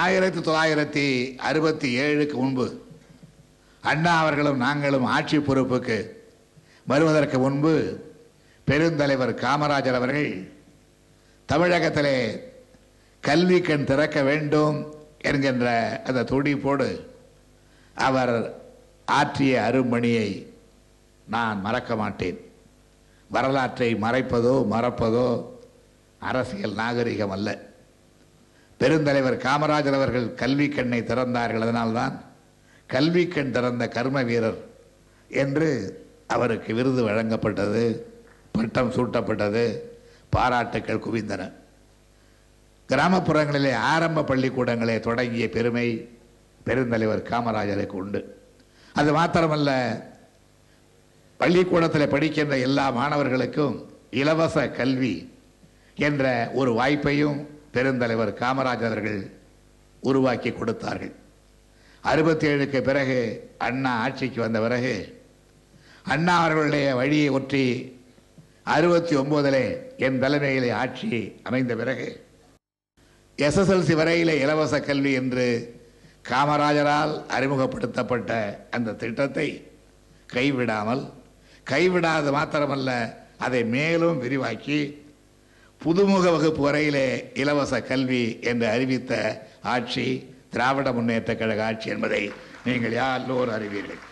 ஆயிரத்தி தொள்ளாயிரத்தி அறுபத்தி ஏழுக்கு முன்பு அண்ணா அவர்களும் நாங்களும் ஆட்சி பொறுப்புக்கு வருவதற்கு முன்பு பெருந்தலைவர் காமராஜர் அவர்கள் தமிழகத்திலே கல்வி கண் திறக்க வேண்டும் என்கின்ற அந்த துடிப்போடு அவர் ஆற்றிய அரும்பணியை நான் மறக்க மாட்டேன். வரலாற்றை மறைப்பதோ மறப்பதோ அரசியல் நாகரிகம் அல்ல. பெருந்தலைவர் காமராஜர் அவர்கள் கல்வி கண்ணை திறந்தார்கள். அதனால்தான் கல்வி கண் திறந்த கர்ம வீரர் என்று அவருக்கு விருது வழங்கப்பட்டது பட்டம் சூட்டப்பட்டது பாராட்டுக்கள் குவிந்தன. கிராமப்புறங்களிலே ஆரம்ப பள்ளிக்கூடங்களை தொடங்கிய பெருமை பெருந்தலைவர் காமராஜருக்கு உண்டு. அது மாத்திரமல்ல பள்ளிக்கூடத்தில் படிக்கின்ற எல்லா மாணவர்களுக்கும் இலவச கல்வி என்ற ஒரு வாய்ப்பையும் பெருந்தலைவர் காமராஜர் அவர்கள் உருவாக்கி கொடுத்தார்கள். அறுபத்தி ஏழுக்கு பிறகு அண்ணா ஆட்சிக்கு வந்த பிறகு அண்ணா அவர்களுடைய வழியை ஒற்றி அறுபத்தி ஒன்பதிலே என் தலைமையிலே ஆட்சி அமைந்த பிறகு எஸ்எஸ்எல்சி வரையிலே இலவச கல்வி என்று காமராஜரால் அறிமுகப்படுத்தப்பட்ட அந்த திட்டத்தை கைவிடாமல் கைவிடாது மாத்திரமல்ல அதை மேலும் விரிவாக்கி புதுமுக வகுப்பு வரையிலே இலவச கல்வி என்று அறிவித்த ஆட்சி திராவிட முன்னேற்ற கழக ஆட்சி என்பதை நீங்கள் யார் எல்லோரும் அறிவீர்கள்.